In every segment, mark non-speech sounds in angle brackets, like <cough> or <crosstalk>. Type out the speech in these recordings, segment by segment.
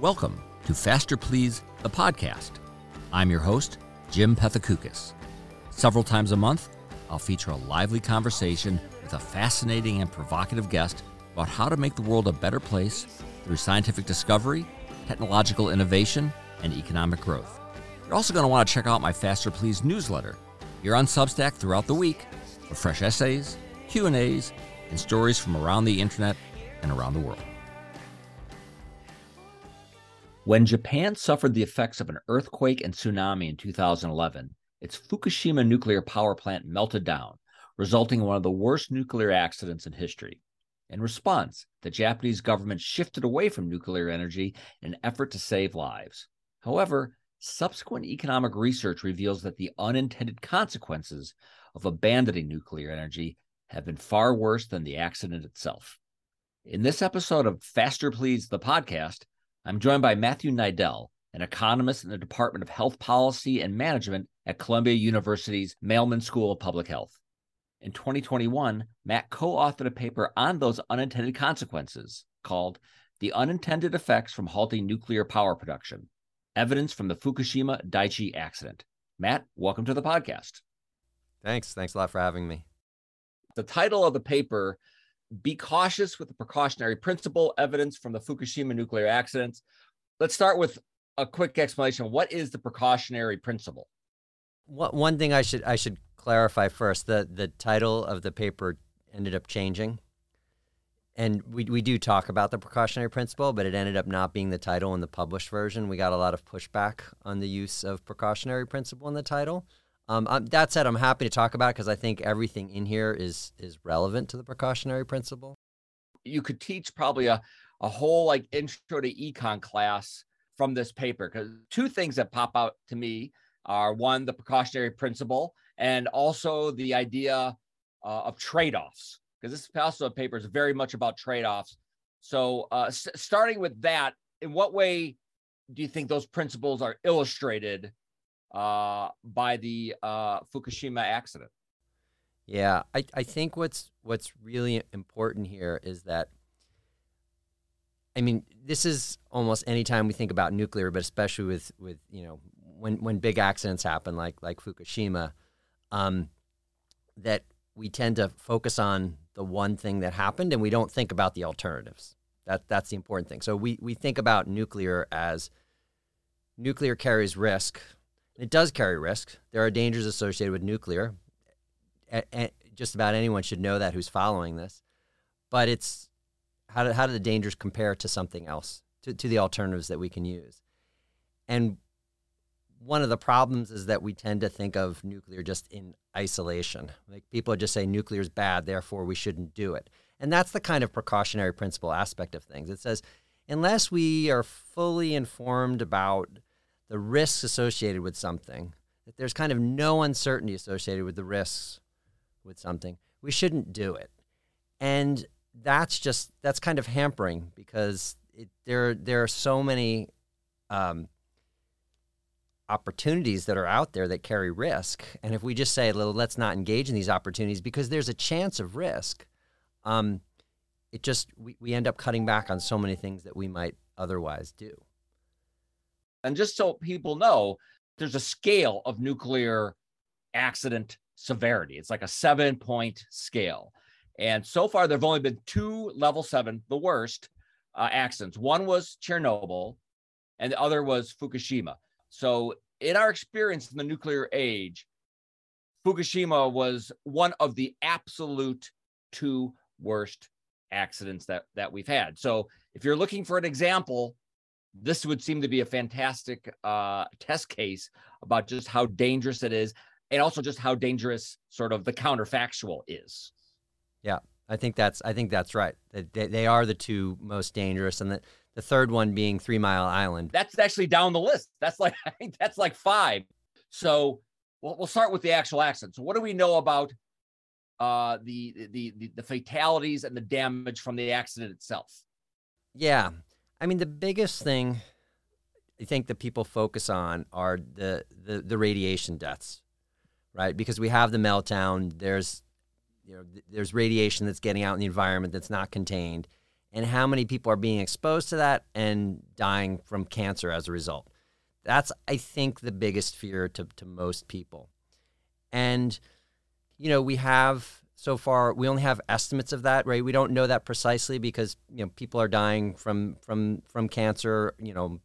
Welcome to Faster Please, the podcast. I'm your host, Jim Pethokoukis. Several times a month, I'll feature a lively conversation with a fascinating and provocative guest about how to make the world a better place through scientific discovery, technological innovation, and economic growth. You're also going to want to check out my Faster Please newsletter. You're on Substack throughout the week for fresh essays, Q&As, and stories from around the internet and around the world. When Japan suffered the effects of an earthquake and tsunami in 2011, its Fukushima nuclear power plant melted down, resulting in one of the worst nuclear accidents in history. In response, the Japanese government shifted away from nuclear energy in an effort to save lives. However, subsequent economic research reveals that the unintended consequences of abandoning nuclear energy have been far worse than the accident itself. In this episode of Faster Please, the podcast, I'm joined by Matthew Neidell, an economist in the Department of Health Policy and Management at Columbia University's Mailman School of Public Health. In 2021, Matt co authored a paper on those unintended consequences called The Unintended Effects from Halting Nuclear Power Production Evidence from the Fukushima Daiichi Accident. Matt, welcome to the podcast. Thanks. Thanks a lot for having me. The title of the paper Be Cautious with the Precautionary Principle Evidence from the Fukushima Nuclear Accidents. Let's start with a quick explanation. What is the precautionary principle? What, One thing I should I should clarify first. The the title of the paper ended up changing. And we, we do talk about the precautionary principle, but it ended up not being the title in the published version. We got a lot of pushback on the use of precautionary principle in the title. Um, that said, I'm happy to talk about because I think everything in here is is relevant to the precautionary principle. You could teach probably a, a whole like intro to econ class from this paper because two things that pop out to me are one, the precautionary principle, and also the idea uh, of trade offs, because this also paper is very much about trade offs. So, uh, s- starting with that, in what way do you think those principles are illustrated uh, by the uh, Fukushima accident? Yeah, I, I think what's what's really important here is that I mean, this is almost anytime we think about nuclear, but especially with with you know when when big accidents happen like like Fukushima, um, that we tend to focus on the one thing that happened and we don't think about the alternatives. That that's the important thing. So we we think about nuclear as nuclear carries risk. It does carry risk. There are dangers associated with nuclear. A, a, just about anyone should know that who's following this. But it's how do, how do the dangers compare to something else, to, to the alternatives that we can use? And one of the problems is that we tend to think of nuclear just in isolation. Like people just say nuclear is bad, therefore we shouldn't do it. And that's the kind of precautionary principle aspect of things. It says, unless we are fully informed about the risks associated with something, that there's kind of no uncertainty associated with the risks with something, we shouldn't do it. And that's just that's kind of hampering because it, there there are so many um, opportunities that are out there that carry risk, and if we just say, "Well, let's not engage in these opportunities because there's a chance of risk," um, it just we, we end up cutting back on so many things that we might otherwise do. And just so people know, there's a scale of nuclear accident severity. It's like a seven point scale. And so far, there have only been two level seven, the worst uh, accidents. One was Chernobyl, and the other was Fukushima. So, in our experience in the nuclear age, Fukushima was one of the absolute two worst accidents that that we've had. So, if you're looking for an example, this would seem to be a fantastic uh, test case about just how dangerous it is, and also just how dangerous sort of the counterfactual is. Yeah, I think that's I think that's right. They, they are the two most dangerous, and the, the third one being Three Mile Island. That's actually down the list. That's like <laughs> I think that's like five. So we'll, we'll start with the actual accident. So what do we know about uh, the, the the the fatalities and the damage from the accident itself? Yeah, I mean the biggest thing I think that people focus on are the the, the radiation deaths, right? Because we have the meltdown. There's you know, there's radiation that's getting out in the environment that's not contained, and how many people are being exposed to that and dying from cancer as a result. That's, I think, the biggest fear to, to most people. And, you know, we have so far, we only have estimates of that, right? We don't know that precisely because, you know, people are dying from, from, from cancer, you know,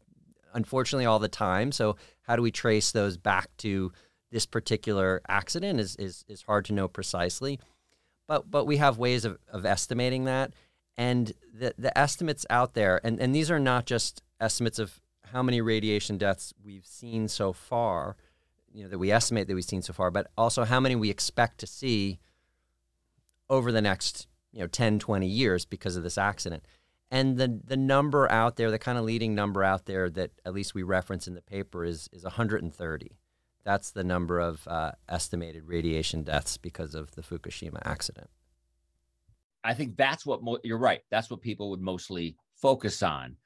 unfortunately all the time. So how do we trace those back to this particular accident is, is, is hard to know precisely. But, but we have ways of, of estimating that. And the, the estimates out there, and, and these are not just estimates of how many radiation deaths we've seen so far, you know, that we estimate that we've seen so far, but also how many we expect to see over the next, you know, 10, 20 years because of this accident. And the, the number out there, the kind of leading number out there that at least we reference in the paper is, is 130. That's the number of uh, estimated radiation deaths because of the Fukushima accident. I think that's what mo- you're right. That's what people would mostly focus on.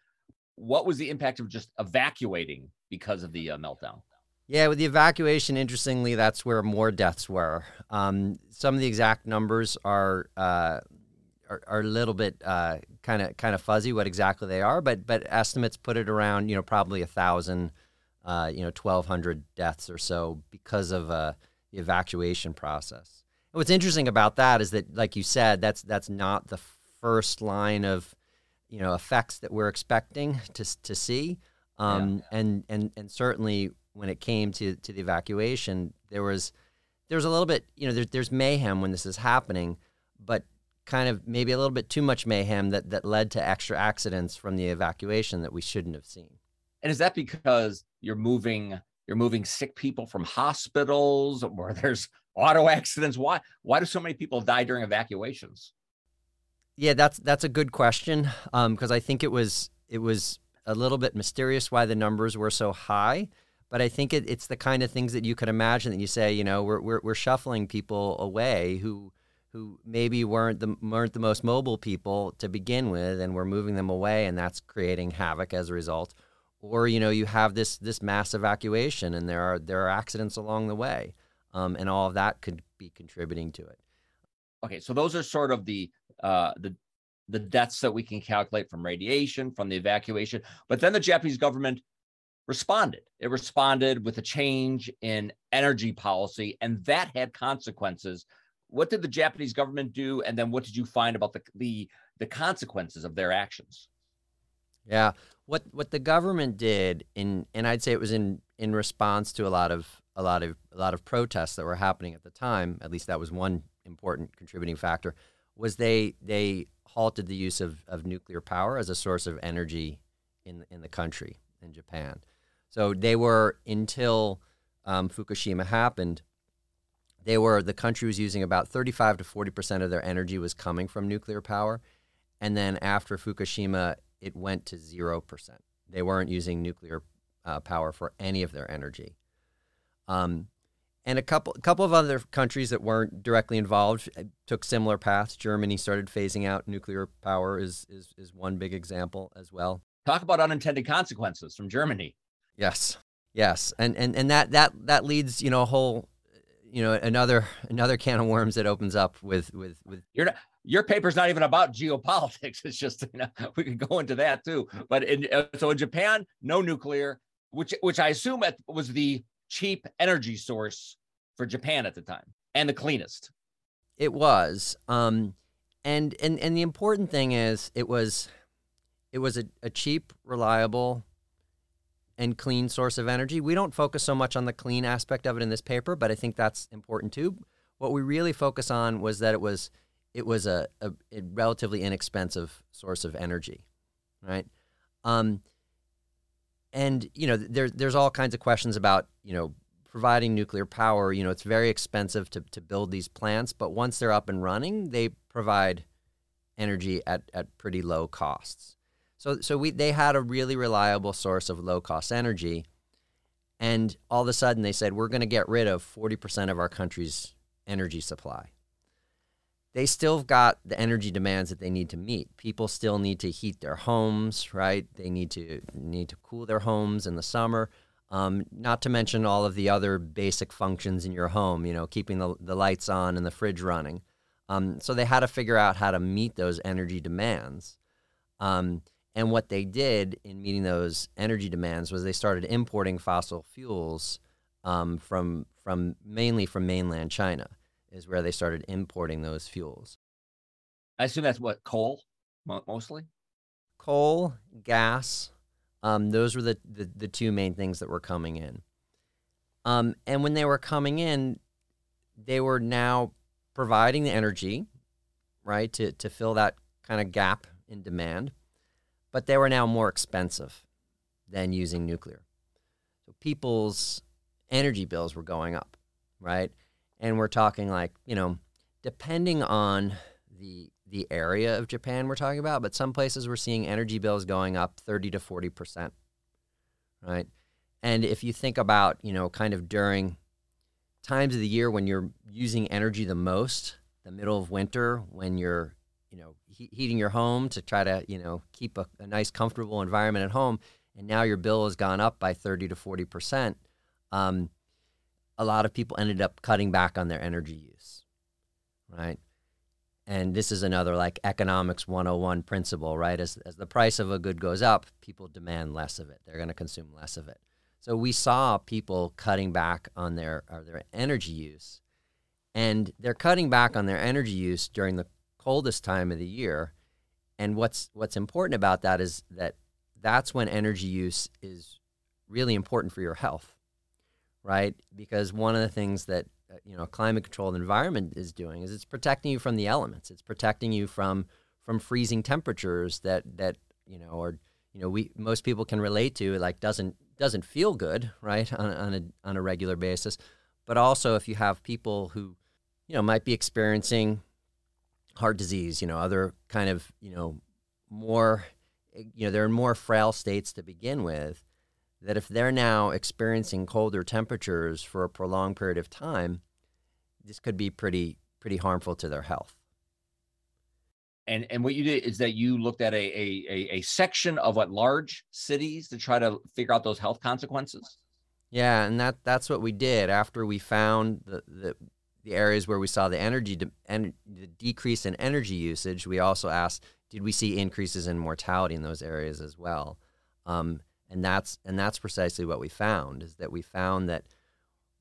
What was the impact of just evacuating because of the uh, meltdown? Yeah, with the evacuation, interestingly, that's where more deaths were. Um, some of the exact numbers are uh, are, are, a little bit kind of kind of fuzzy what exactly they are, but but estimates put it around you know probably a thousand, uh, you know, twelve hundred deaths or so because of uh, the evacuation process. What's interesting about that is that, like you said, that's that's not the first line of you know effects that we're expecting to to see, um, yeah. and and and certainly when it came to to the evacuation, there was there was a little bit you know there, there's mayhem when this is happening, but kind of maybe a little bit too much mayhem that that led to extra accidents from the evacuation that we shouldn't have seen. And is that because you're moving you're moving sick people from hospitals where <laughs> there's auto accidents. Why why do so many people die during evacuations? Yeah, that's that's a good question because um, I think it was it was a little bit mysterious why the numbers were so high. But I think it, it's the kind of things that you could imagine that you say, you know, we're, we're, we're shuffling people away who who maybe weren't the weren't the most mobile people to begin with, and we're moving them away, and that's creating havoc as a result. Or you know, you have this this mass evacuation, and there are there are accidents along the way um, and all of that could be contributing to it. Okay, so those are sort of the uh, the the deaths that we can calculate from radiation, from the evacuation. But then the Japanese government responded. It responded with a change in energy policy, and that had consequences. What did the Japanese government do? And then what did you find about the the, the consequences of their actions? Yeah, what what the government did in, and I'd say it was in in response to a lot of a lot of a lot of protests that were happening at the time. At least that was one important contributing factor. Was they they halted the use of, of nuclear power as a source of energy in in the country in Japan. So they were until um, Fukushima happened. They were the country was using about 35 to 40 percent of their energy was coming from nuclear power, and then after Fukushima, it went to zero percent. They weren't using nuclear uh, power for any of their energy. Um, and a couple a couple of other countries that weren't directly involved uh, took similar paths. Germany started phasing out nuclear power is is is one big example as well. Talk about unintended consequences from Germany. Yes. Yes. And and and that that that leads, you know, a whole you know, another another can of worms that opens up with with with You're not your paper's not even about geopolitics. <laughs> It's just you know we could go into that too. But in, uh, so in Japan, no nuclear, which which I assume was the cheap energy source for Japan at the time and the cleanest. It was. Um, and, and, and the important thing is it was, it was a, a cheap, reliable, and clean source of energy. We don't focus so much on the clean aspect of it in this paper, but I think that's important too. What we really focus on was that it was it was a, a, a relatively inexpensive source of energy, right? Um, and you know there's there's all kinds of questions about you know providing nuclear power you know it's very expensive to, to build these plants but once they're up and running they provide energy at, at pretty low costs so so we they had a really reliable source of low cost energy and all of a sudden they said we're going to get rid of 40% of our country's energy supply they still got the energy demands that they need to meet. People still need to heat their homes, right? They need to need to cool their homes in the summer. Um, not to mention all of the other basic functions in your home, you know, keeping the, the lights on and the fridge running. Um, so they had to figure out how to meet those energy demands. Um, and what they did in meeting those energy demands was they started importing fossil fuels um, from from mainly from mainland China is where they started importing those fuels. I assume that's what coal mostly. Coal, gas, um, those were the, the, the two main things that were coming in. Um, and when they were coming in, they were now providing the energy, right, to, to fill that kind of gap in demand, but they were now more expensive than using nuclear. So people's energy bills were going up, right? And we're talking like, you know, depending on the the area of Japan we're talking about, but some places we're seeing energy bills going up 30 to 40%. Right? And if you think about, you know, kind of during times of the year when you're using energy the most, the middle of winter when you're, you know, he- heating your home to try to, you know, keep a, a nice comfortable environment at home, and now your bill has gone up by 30 to 40%, um, a lot of people ended up cutting back on their energy use, right? And this is another like economics 101 principle, right? As, as the price of a good goes up, people demand less of it. They're going to consume less of it. So we saw people cutting back on their, their energy use. And they're cutting back on their energy use during the coldest time of the year. And what's, what's important about that is that that's when energy use is really important for your health right? Because one of the things that uh, you know climate controlled environment is doing is it's protecting you from the elements. It's protecting you from from freezing temperatures that that you know or you know we most people can relate to. Like doesn't doesn't feel good, right, on, on a on a regular basis. But also if you have people who you know might be experiencing heart disease, you know, other kind of you know more you know they're in more frail states to begin with that if they're now experiencing colder temperatures for a prolonged period of time, this could be pretty pretty harmful to their health. And and what you did is that you looked at a a, a section of what large cities to try to figure out those health consequences. Yeah, and that that's what we did after we found the the, the areas where we saw the energy de- and the decrease in energy usage. We also asked, did we see increases in mortality in those areas as well? Um, and that's and that's precisely what we found is that we found that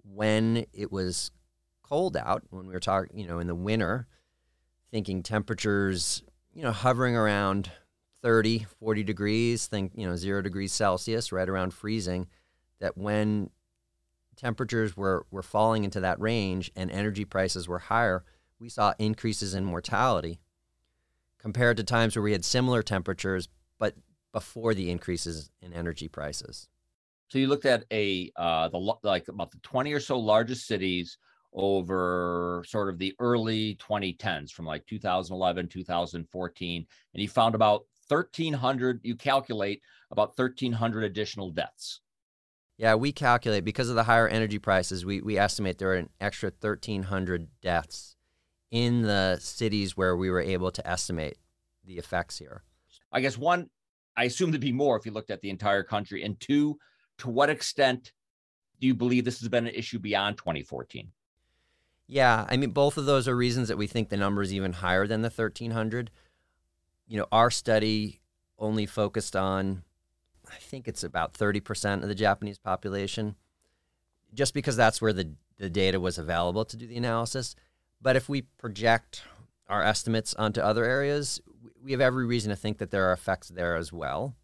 when it was cold out when we were talking you know in the winter thinking temperatures you know hovering around 30 40 degrees think you know 0 degrees celsius right around freezing that when temperatures were were falling into that range and energy prices were higher we saw increases in mortality compared to times where we had similar temperatures but before the increases in energy prices. So you looked at a uh, the like about the twenty or so largest cities over sort of the early 2010s from like 2011 2014 and you found about 1300 you calculate about 1300 additional deaths yeah we calculate because of the higher energy prices we, we estimate there are an extra 1300 deaths in the cities where we were able to estimate the effects here i guess one I assume to be more if you looked at the entire country. And two, to what extent do you believe this has been an issue beyond 2014? Yeah, I mean, both of those are reasons that we think the number is even higher than the 1300. You know, our study only focused on, I think it's about 30% of the Japanese population, just because that's where the, the data was available to do the analysis. But if we project our estimates onto other areas, we have every reason to think that there are effects there as well.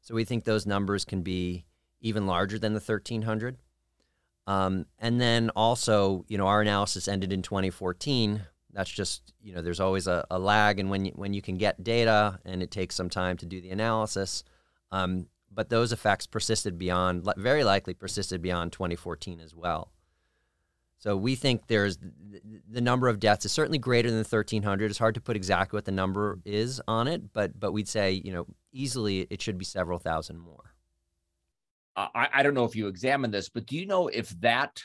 So we think those numbers can be even larger than the 1300. Um, and then also, you know, our analysis ended in 2014. That's just, you know, there's always a, a lag and when you, when you can get data and it takes some time to do the analysis. Um, but those effects persisted beyond, very likely persisted beyond 2014 as well. So we think there's the number of deaths is certainly greater than 1,300. It's hard to put exactly what the number is on it, but but we'd say you know easily it should be several thousand more. I, I don't know if you examined this, but do you know if that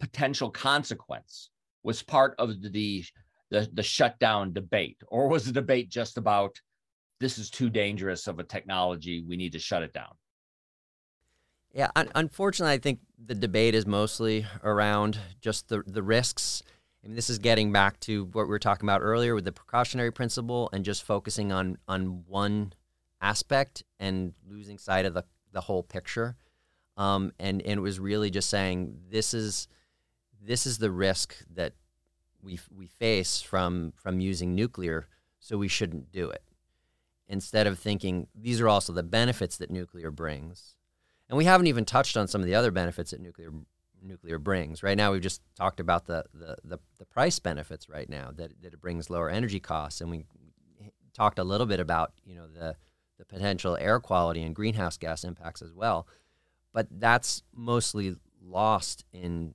potential consequence was part of the the, the shutdown debate, or was the debate just about this is too dangerous of a technology, we need to shut it down? Yeah, un- unfortunately, I think the debate is mostly around just the the risks. I mean, this is getting back to what we were talking about earlier with the precautionary principle and just focusing on on one aspect and losing sight of the, the whole picture. Um, and, and it was really just saying this is this is the risk that we, we face from from using nuclear, so we shouldn't do it. Instead of thinking these are also the benefits that nuclear brings, and we haven't even touched on some of the other benefits that nuclear nuclear brings. Right now, we've just talked about the the, the, the price benefits right now that, that it brings lower energy costs, and we talked a little bit about you know the the potential air quality and greenhouse gas impacts as well. But that's mostly lost in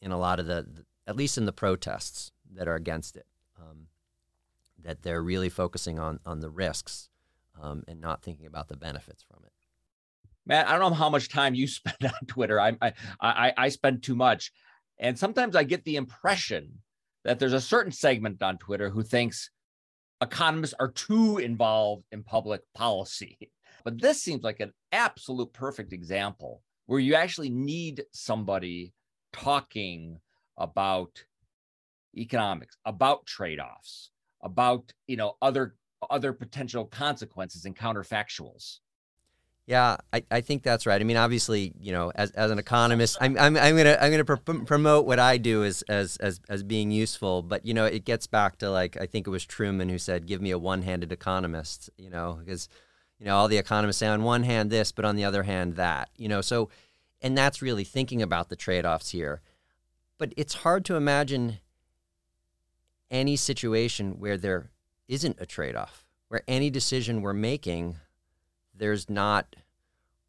in a lot of the, the at least in the protests that are against it. Um, that they're really focusing on on the risks um, and not thinking about the benefits from it. Matt, I don't know how much time you <laughs> spend on Twitter. I I I, I spend too much, and sometimes I get the impression that there's a certain segment on Twitter who thinks economists are too involved in public policy. <laughs> But this seems like an absolute perfect example where you actually need somebody talking about economics, about trade-offs, about you know other other potential consequences and counterfactuals. Yeah, I, I think that's right. I mean, obviously, you know, as, as an economist, I'm, I'm, I'm gonna I'm gonna pr- promote what I do as, as as as being useful. But you know, it gets back to like I think it was Truman who said, "Give me a one-handed economist." You know, because you know all the economists say on one hand this, but on the other hand that. You know, so and that's really thinking about the trade-offs here. But it's hard to imagine any situation where there isn't a trade-off, where any decision we're making there's not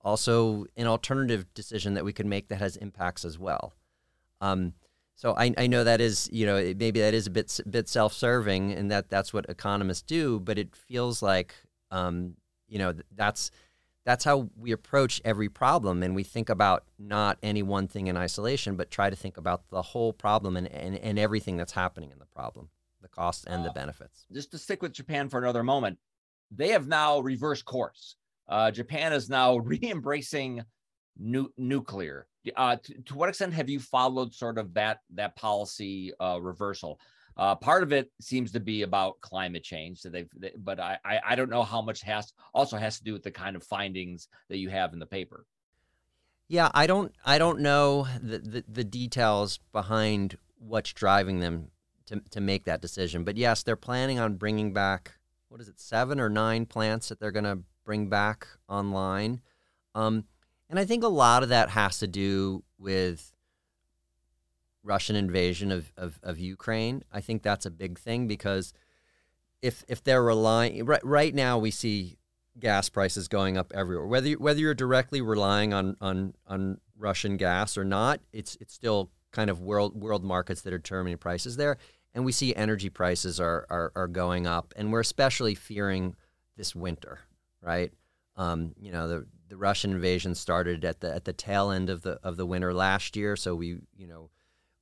also an alternative decision that we could make that has impacts as well. Um, so I, I know that is you know maybe that is a bit bit self-serving and that that's what economists do, but it feels like um, you know that's that's how we approach every problem and we think about not any one thing in isolation but try to think about the whole problem and, and, and everything that's happening in the problem the costs and uh, the benefits just to stick with japan for another moment they have now reversed course uh, Japan is now <laughs> re-embracing nu- nuclear. Uh, to, to, what extent have you followed sort of that that policy uh, reversal? Uh, part of it seems to be about climate change. So they've, they, but I, I, don't know how much has also has to do with the kind of findings that you have in the paper. Yeah, I don't I don't know the, the, the details behind what's driving them to to make that decision. But yes, they're planning on bringing back what is it seven or nine plants that they're going to bring back online. Um, and I think a lot of that has to do with Russian invasion of, of, of, Ukraine. I think that's a big thing because if if they're relying right, right now we see gas prices going up everywhere. Whether you, whether you're directly relying on, on on Russian gas or not, it's it's still kind of world world markets that are determining prices there. And we see energy prices are, are, are going up, and we're especially fearing this winter right? Um, you know, the the Russian invasion started at the at the tail end of the of the winter last year, so we you know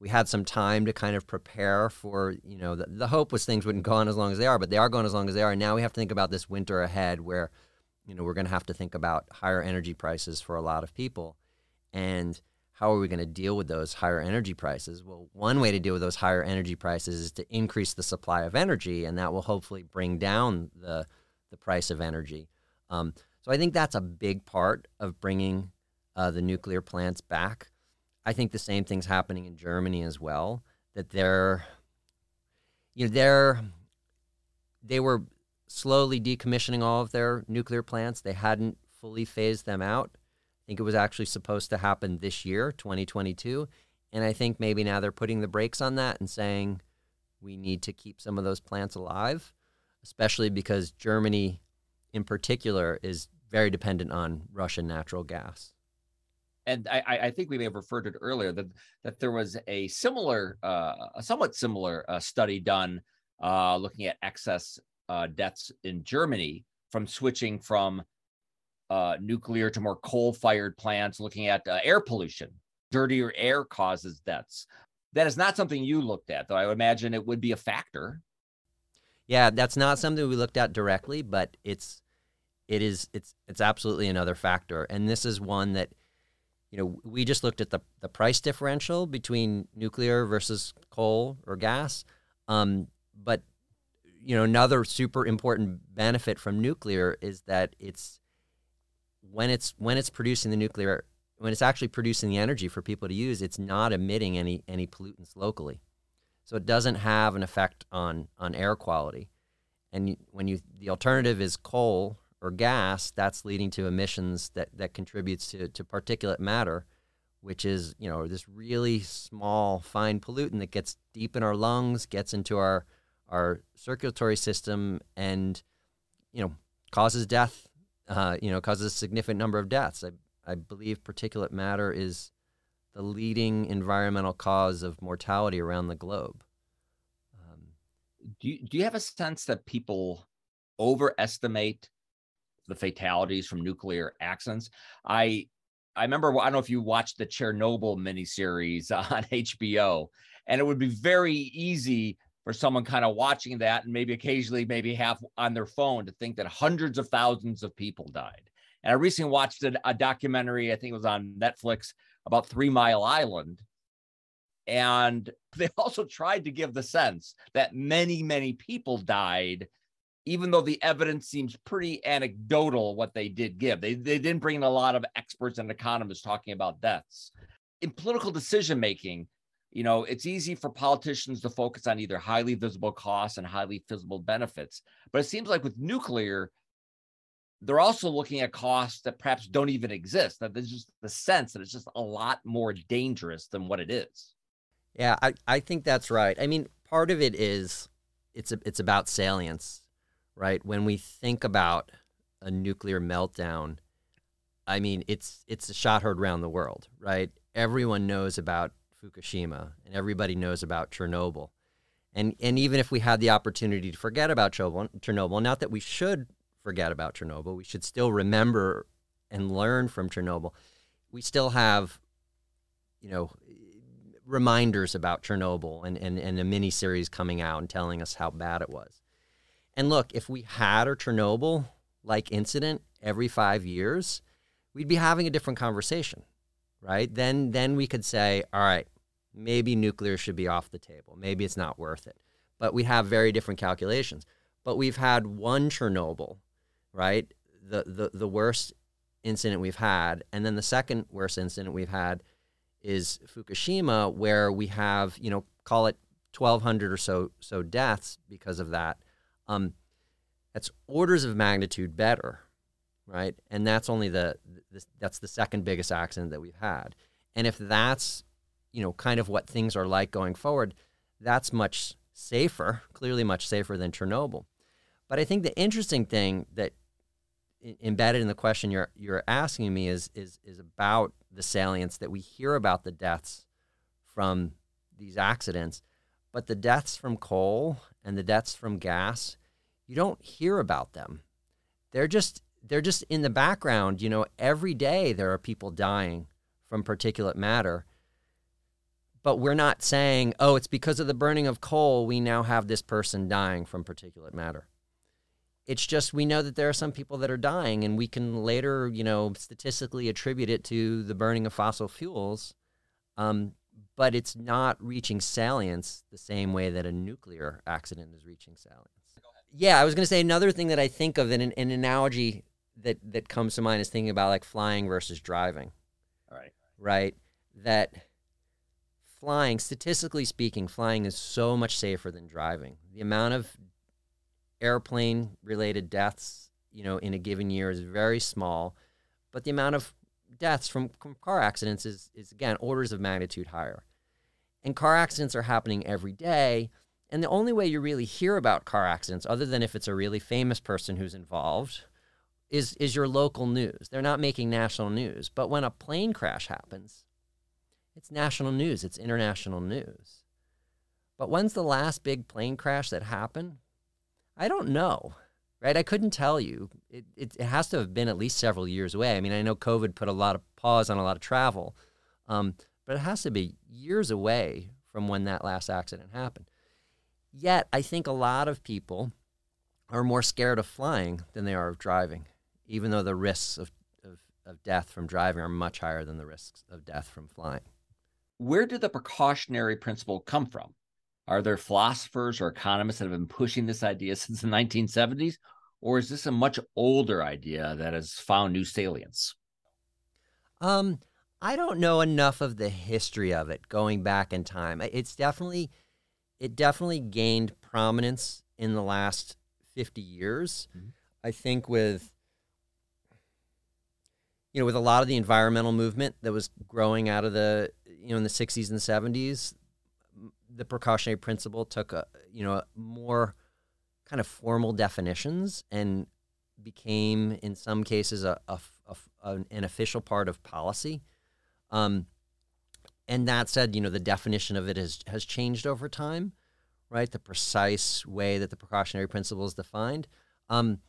we had some time to kind of prepare for you know the, the hope was things wouldn't go on as long as they are, but they are going as long as they are. And now we have to think about this winter ahead, where you know we're going to have to think about higher energy prices for a lot of people, and how are we going to deal with those higher energy prices? Well, one way to deal with those higher energy prices is to increase the supply of energy, and that will hopefully bring down the the price of energy. Um, so I think that's a big part of bringing uh, the nuclear plants back. I think the same thing's happening in Germany as well. That they're, you know, they're they were slowly decommissioning all of their nuclear plants. They hadn't fully phased them out. I think it was actually supposed to happen this year, 2022. And I think maybe now they're putting the brakes on that and saying we need to keep some of those plants alive, especially because Germany in particular is very dependent on Russian natural gas. And I, I think we may have referred to it earlier that that there was a similar, uh, a somewhat similar uh, study done uh, looking at excess uh, deaths in Germany from switching from uh, nuclear to more coal-fired plants, looking at uh, air pollution. Dirtier air causes deaths. That is not something you looked at, though. I would imagine it would be a factor. Yeah, that's not something we looked at directly, but it's it is it's it's absolutely another factor, and this is one that you know we just looked at the the price differential between nuclear versus coal or gas, um, but you know, another super important benefit from nuclear is that it's when it's when it's producing the nuclear when it's actually producing the energy for people to use, it's not emitting any any pollutants locally. So it doesn't have an effect on on air quality. And when you the alternative is coal or gas, that's leading to emissions that that contributes to to particulate matter, which is you know this really small fine pollutant that gets deep in our lungs, gets into our our circulatory system, and you know causes death. Uh, you know causes a significant number of deaths. I I believe particulate matter is the leading environmental cause of mortality around the globe. Um, do you, do you have a sense that people overestimate the fatalities from nuclear accidents? I I remember I don't know if you watched the Chernobyl miniseries <laughs> on HBO, and it would be very easy for someone kind of watching that and maybe occasionally maybe half on their phone to think that hundreds of thousands of people died. And I recently watched a, a documentary, I think it was on Netflix, about Three Mile Island. And <laughs> they also tried to give the sense that many, many people died, even though the evidence seems pretty anecdotal what they did give. They, they didn't bring in a lot of experts and economists talking about deaths. In political decision making, you know, it's easy for politicians to focus on either highly visible costs and highly visible benefits. But it seems like with nuclear, they're also looking at costs that perhaps don't even exist. That there's just the sense that it's just a lot more dangerous than what it is. Yeah, I, I think that's right. I mean, part of it is it's a, it's about salience, right? When we think about a nuclear meltdown, I mean, it's it's a shot heard around the world, right? Everyone knows about Fukushima, and everybody knows about Chernobyl, and and even if we had the opportunity to forget about Chernobyl, not that we should forget about Chernobyl. We should still remember and learn from Chernobyl. We still have, you know, reminders about Chernobyl and, and, and a mini series coming out and telling us how bad it was. And look, if we had a Chernobyl like incident every five years, we'd be having a different conversation, right? Then then we could say, all right, maybe nuclear should be off the table. Maybe it's not worth it. But we have very different calculations. But we've had one Chernobyl right? The, the, the worst incident we've had. And then the second worst incident we've had is Fukushima, where we have, you know, call it 1,200 or so, so deaths because of that. Um, that's orders of magnitude better, right? And that's only the, the that's the second biggest accident that we've had. And if that's, you know, kind of what things are like going forward, that's much safer, clearly much safer than Chernobyl. But I think the interesting thing that embedded in the question you're you're asking me is is is about the salience that we hear about the deaths from these accidents, but the deaths from coal and the deaths from gas, you don't hear about them. They're just they're just in the background. You know, every day there are people dying from particulate matter. But we're not saying, oh, it's because of the burning of coal we now have this person dying from particulate matter. It's just we know that there are some people that are dying, and we can later, you know, statistically attribute it to the burning of fossil fuels. Um, but it's not reaching salience the same way that a nuclear accident is reaching salience. Yeah, I was going to say another thing that I think of, and an, an analogy that that comes to mind is thinking about like flying versus driving. All right. Right. That flying, statistically speaking, flying is so much safer than driving. The amount of airplane related deaths, you know, in a given year is very small, but the amount of deaths from, from car accidents is, is again orders of magnitude higher. And car accidents are happening every day. And the only way you really hear about car accidents, other than if it's a really famous person who's involved, is, is your local news. They're not making national news. But when a plane crash happens, it's national news, it's international news. But when's the last big plane crash that happened? I don't know, right? I couldn't tell you. It, it, it, has to have been at least several years away. I mean, I know COVID put a lot of pause on a lot of travel, um, but it has to be years away from when that last accident happened. Yet, I think a lot of people are more scared of flying than they are of driving, even though the risks of, of, of death from driving are much higher than the risks of death from flying. Where did the precautionary principle come from? Are there philosophers or economists that have been pushing this idea since the 1970s? Or is this a much older idea that has found new salience? Um, I don't know enough of the history of it going back in time. It's definitely it definitely gained prominence in the last 50 years. Mm-hmm. I think with you know with a lot of the environmental movement that was growing out of the you know in the 60s and 70s the precautionary principle took a you know more kind of formal definitions and became in some cases a, a, a an official part of policy. Um, and that said you know the definition of it has has changed over time right? The precise way that the precautionary principle is defined. Um,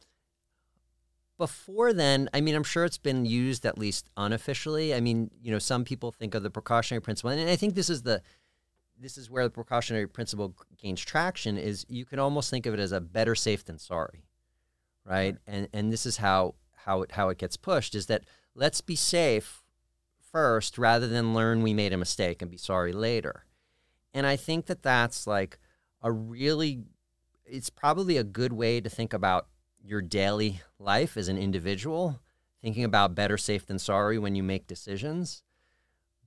before then, I mean, I'm sure it's been used at least unofficially. I mean, you know, some people think of the precautionary principle, and I think this is the this is where the precautionary principle gains traction. Is you can almost think of it as a better safe than sorry, right? And and this is how how it how it gets pushed is that let's be safe first rather than learn we made a mistake and be sorry later. And I think that that's like a really it's probably a good way to think about your daily life as an individual, thinking about better safe than sorry when you make decisions.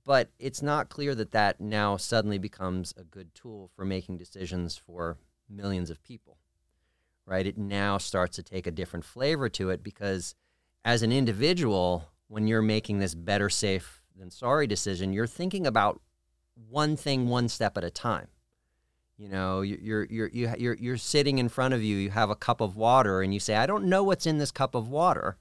But it's not clear that that now suddenly becomes a good tool for making decisions for millions of people, right? It now starts to take a different flavor to it because as an individual, when you're making this better safe than sorry decision, you're thinking about one thing one step at a time. You know, you're you're you're you're sitting in front of you. You have a cup of water, and you say, "I don't know what's in this cup of water.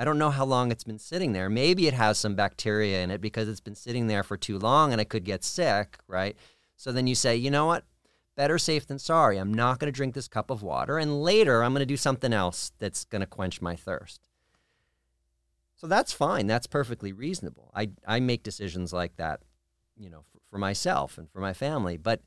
I don't know how long it's been sitting there. Maybe it has some bacteria in it because it's been sitting there for too long, and I could get sick, right?" So then you say, "You know what? Better safe than sorry. I'm not going to drink this cup of water, and later I'm going to do something else that's going to quench my thirst." So that's fine. That's perfectly reasonable. I I make decisions like that, you know, for, for myself and for my family, but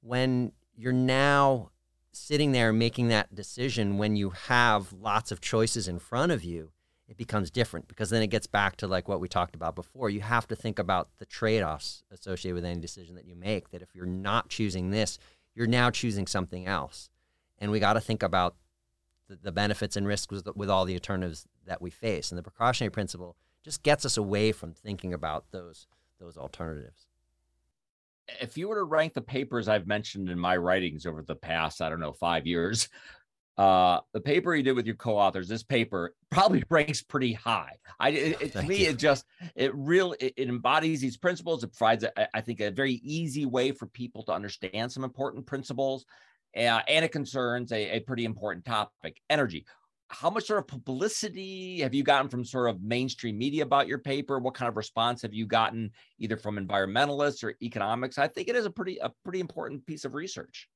when you're now sitting there making that decision when you have lots of choices in front of you, it becomes different because then it gets back to like what we talked about before. You have to think about the trade offs associated with any decision that you make. That if you're not choosing this, you're now choosing something else. And we got to think about the, the, benefits and risks with, with all the alternatives that we face. And the precautionary principle just gets us away from thinking about those those alternatives if you were to rank the papers I've mentioned in my writings over the past, I don't know, five years, uh, the paper you did with your co-authors, this paper <laughs> probably ranks pretty high. I, it, it, to me, you. it just, it really, it, it, embodies these principles. It provides, a, I think, a very easy way for people to understand some important principles, uh, and it concerns a, a pretty important topic: energy how much sort of publicity have you gotten from sort of mainstream media about your paper? What kind of response have you gotten either from environmentalists or economics? I think it is a pretty a pretty important piece of research.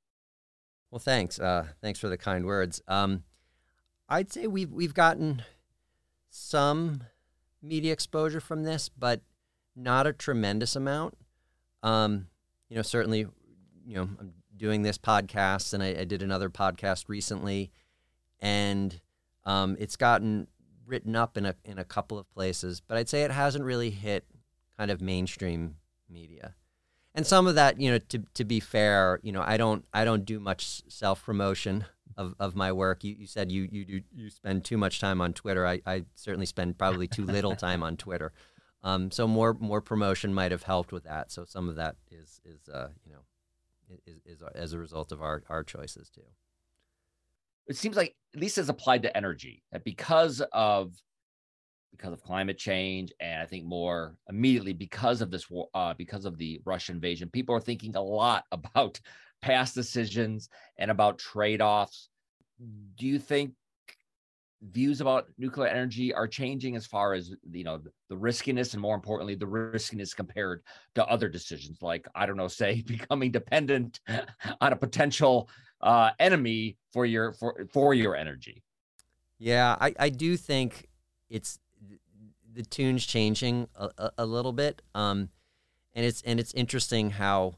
Well, thanks. Uh, thanks for the kind words. Um, I'd say we've we've gotten some media exposure from this, but not a tremendous amount. Um, you know, certainly, you know, I'm doing this podcast, and I, I did another podcast recently, and um, it's gotten written up in a in a couple of places, but I'd say it hasn't really hit kind of mainstream media. And some of that, you know, to to be fair, you know, I don't I don't do much self promotion of, of my work. You, you said you you do you spend too much time on Twitter. I, I certainly spend probably too little <laughs> time on Twitter. Um, so more more promotion might have helped with that. So some of that is is uh, you know is, is as a result of our our choices too it seems like at least as applied to energy that because of because of climate change and i think more immediately because of this war uh, because of the russian invasion people are thinking a lot <laughs> about past decisions and about trade-offs do you think views about nuclear energy are changing as far as you know the riskiness and more importantly the riskiness compared to other decisions like i don't know say <laughs> becoming dependent <laughs> on a potential uh, enemy for your for for your energy. Yeah, I, I do think it's the tune's changing a, a, a little bit, um, and it's and it's interesting how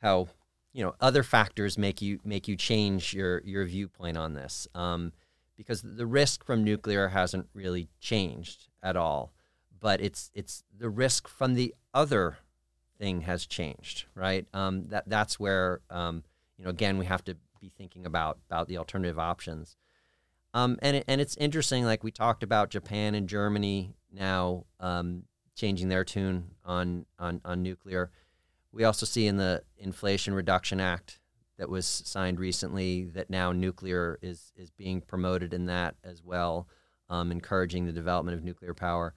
how you know other factors make you make you change your your viewpoint on this um, because the risk from nuclear hasn't really changed at all, but it's it's the risk from the other thing has changed, right? Um, that that's where um, you know again we have to be thinking about about the alternative options. Um, and and it's interesting, like we talked about Japan and Germany now um, changing their tune on, on on nuclear. We also see in the Inflation Reduction Act that was signed recently that now nuclear is is being promoted in that as well, um, encouraging the development of nuclear power.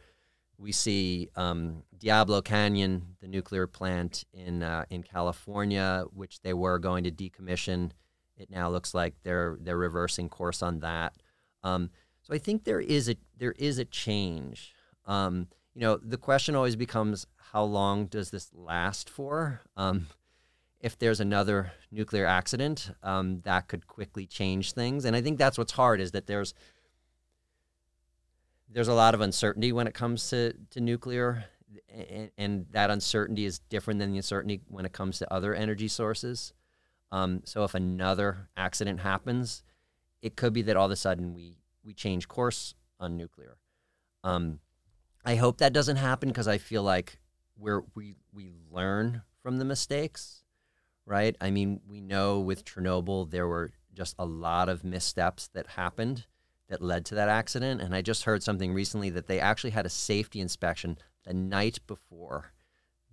We see um, Diablo Canyon, the nuclear plant in uh, in California, which they were going to decommission. It now looks like they're they're reversing course on that. Um, so I think there is a there is a change. Um, you know, the question always becomes how long does this last for? Um, if there's another nuclear accident, um, that could quickly change things. And I think that's what's hard is that there's there's a lot of uncertainty when it comes to, to nuclear, and, and that uncertainty is different than the uncertainty when it comes to other energy sources. Um, so if another accident happens, it could be that all of a sudden we we change course on nuclear. Um, I hope that doesn't happen because I feel like we're we we learn from the mistakes, right? I mean, we know with Chernobyl there were just a lot of missteps that happened that led to that accident, and I just heard something recently that they actually had a safety inspection the night before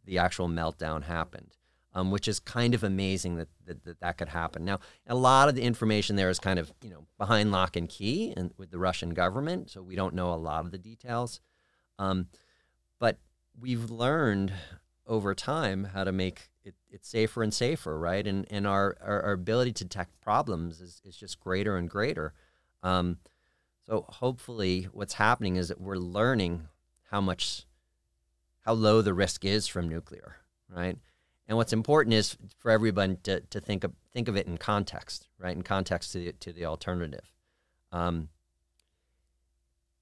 the actual meltdown happened um, which is kind of amazing that, that, that that could happen. Now, a lot of the information there is kind of you know behind lock and key and with the Russian government, so we don't know a lot of the details. Um, but we've learned over time how to make it, it safer and safer, right? And and our, our, our, ability to detect problems is, is just greater and greater. Um, so hopefully, what's happening is that we're learning how much how low the risk is from nuclear, right? And what's important is for everyone to, to think of think of it in context, right? In context to the, to the alternative, um,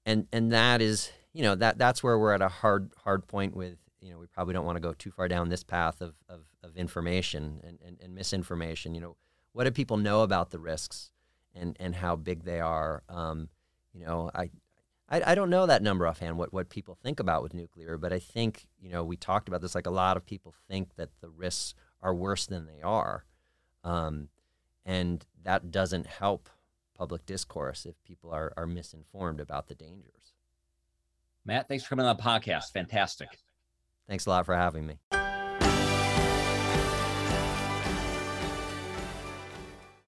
and and that is you know that that's where we're at a hard hard point with you know we probably don't want to go too far down this path of of, of information and, and, and misinformation. You know, what do people know about the risks and and how big they are? Um, you know, I I, I don't know that number offhand, what, what people think about with nuclear, but I think, you know, we talked about this, like a lot of people think that the risks are worse than they are. Um, and that doesn't help public discourse if people are, are misinformed about the dangers. Matt, thanks for coming on the podcast. Fantastic. Thanks a lot for having me.